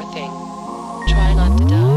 more thing. Try not to die.